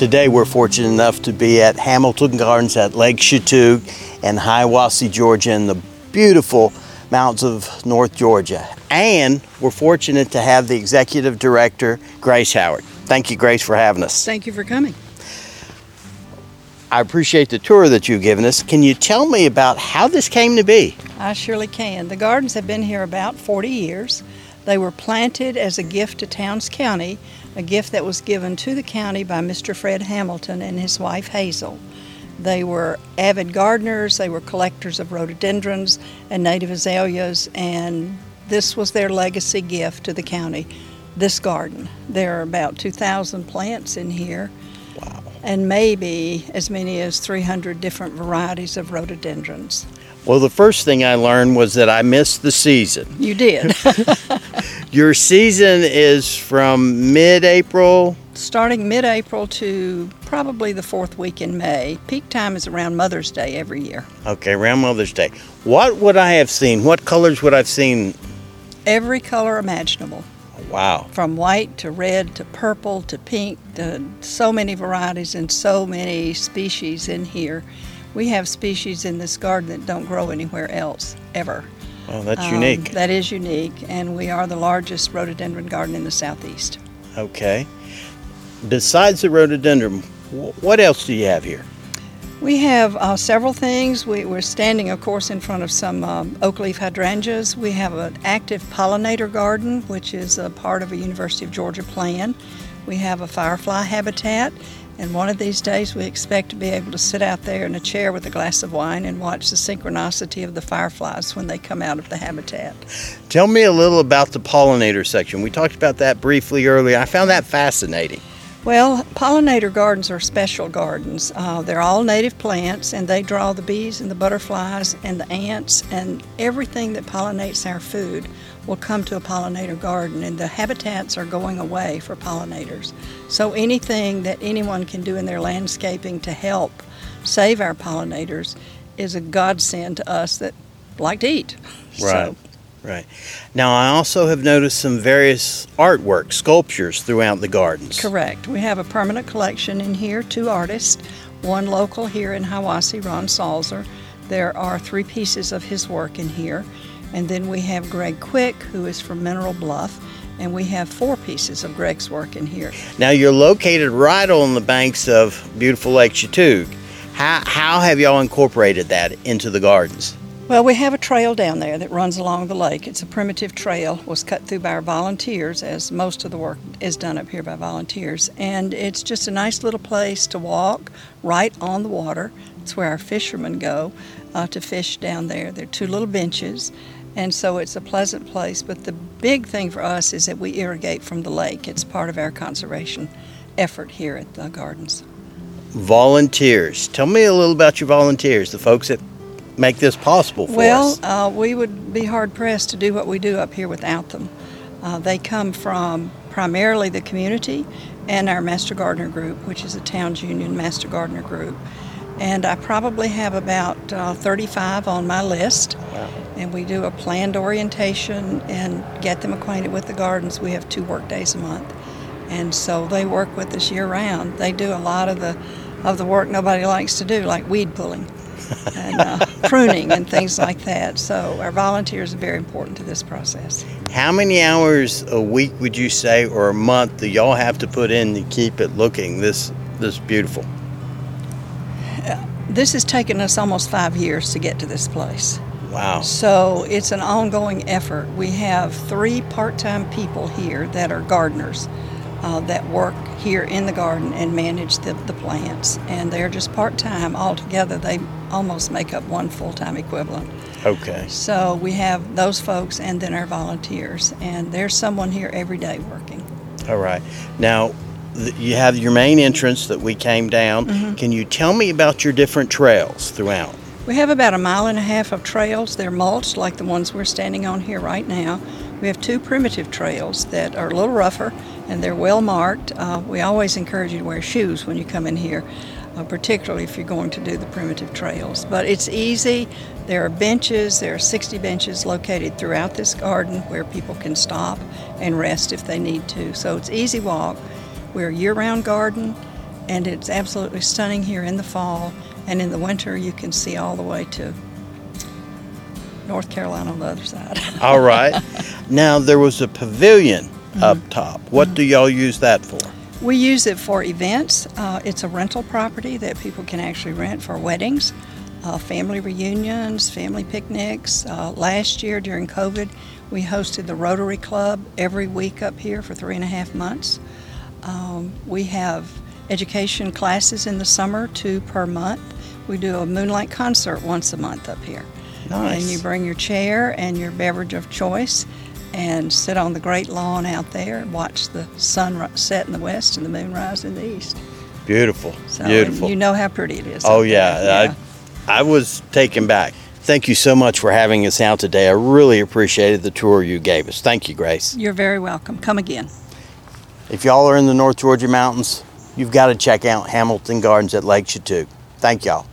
Today we're fortunate enough to be at Hamilton Gardens at Lake Chatuge in Hiawassee, Georgia, in the beautiful mountains of North Georgia. And we're fortunate to have the executive director, Grace Howard. Thank you, Grace, for having us. Thank you for coming. I appreciate the tour that you've given us. Can you tell me about how this came to be? I surely can. The gardens have been here about 40 years. They were planted as a gift to Towns County, a gift that was given to the county by Mr. Fred Hamilton and his wife Hazel. They were avid gardeners, they were collectors of rhododendrons and native azaleas, and this was their legacy gift to the county this garden. There are about 2,000 plants in here. Wow. And maybe as many as 300 different varieties of rhododendrons. Well, the first thing I learned was that I missed the season. You did. Your season is from mid April. Starting mid April to probably the fourth week in May. Peak time is around Mother's Day every year. Okay, around Mother's Day. What would I have seen? What colors would I have seen? Every color imaginable. Wow. From white to red to purple to pink, to so many varieties and so many species in here. We have species in this garden that don't grow anywhere else, ever. Well, that's Um, unique. That is unique, and we are the largest rhododendron garden in the southeast. Okay. Besides the rhododendron, what else do you have here? We have uh, several things. We, we're standing, of course, in front of some um, oak leaf hydrangeas. We have an active pollinator garden, which is a part of a University of Georgia plan. We have a firefly habitat, and one of these days we expect to be able to sit out there in a chair with a glass of wine and watch the synchronicity of the fireflies when they come out of the habitat. Tell me a little about the pollinator section. We talked about that briefly earlier. I found that fascinating. Well, pollinator gardens are special gardens. Uh, they're all native plants and they draw the bees and the butterflies and the ants and everything that pollinates our food will come to a pollinator garden and the habitats are going away for pollinators. So anything that anyone can do in their landscaping to help save our pollinators is a godsend to us that like to eat. So, Right. Now, I also have noticed some various artwork, sculptures throughout the gardens. Correct. We have a permanent collection in here, two artists, one local here in Hiawassee, Ron Salzer. There are three pieces of his work in here. And then we have Greg Quick, who is from Mineral Bluff, and we have four pieces of Greg's work in here. Now, you're located right on the banks of beautiful Lake Chatuge. How, how have y'all incorporated that into the gardens? Well, we have a trail down there that runs along the lake. It's a primitive trail, was cut through by our volunteers, as most of the work is done up here by volunteers. And it's just a nice little place to walk right on the water. It's where our fishermen go uh, to fish down there. There are two little benches, and so it's a pleasant place. But the big thing for us is that we irrigate from the lake. It's part of our conservation effort here at the gardens. Volunteers. Tell me a little about your volunteers, the folks that make this possible for Well, us. Well, uh, we would be hard pressed to do what we do up here without them. Uh, they come from primarily the community and our Master Gardener group, which is a Towns Union Master Gardener group. And I probably have about uh, 35 on my list. And we do a planned orientation and get them acquainted with the gardens. We have two work days a month. And so they work with us year round. They do a lot of the of the work nobody likes to do, like weed pulling and uh, pruning and things like that. So our volunteers are very important to this process. How many hours a week would you say, or a month, do y'all have to put in to keep it looking this this beautiful? This has taken us almost five years to get to this place. Wow. So it's an ongoing effort. We have three part time people here that are gardeners uh, that work here in the garden and manage the, the plants. And they're just part time altogether. They almost make up one full time equivalent. Okay. So we have those folks and then our volunteers. And there's someone here every day working. All right. Now, you have your main entrance that we came down. Mm-hmm. Can you tell me about your different trails throughout? We have about a mile and a half of trails. They're mulched like the ones we're standing on here right now. We have two primitive trails that are a little rougher and they're well marked. Uh, we always encourage you to wear shoes when you come in here, uh, particularly if you're going to do the primitive trails. But it's easy. There are benches, there are 60 benches located throughout this garden where people can stop and rest if they need to. So it's easy walk. We're a year round garden and it's absolutely stunning here in the fall. And in the winter, you can see all the way to North Carolina on the other side. All right. now there was a pavilion up top. What do y'all use that for? We use it for events. Uh, it's a rental property that people can actually rent for weddings, uh, family reunions, family picnics. Uh, last year during COVID, we hosted the Rotary Club every week up here for three and a half months. Um, we have education classes in the summer, two per month. We do a moonlight concert once a month up here. Nice. And you bring your chair and your beverage of choice and sit on the great lawn out there and watch the sun set in the west and the moon rise in the east. Beautiful. So Beautiful. you know how pretty it is. Oh up yeah. I, I was taken back. Thank you so much for having us out today. I really appreciated the tour you gave us. Thank you, Grace. You're very welcome. Come again. If y'all are in the North Georgia mountains, you've got to check out Hamilton Gardens at Lake Chatuge. Thank y'all.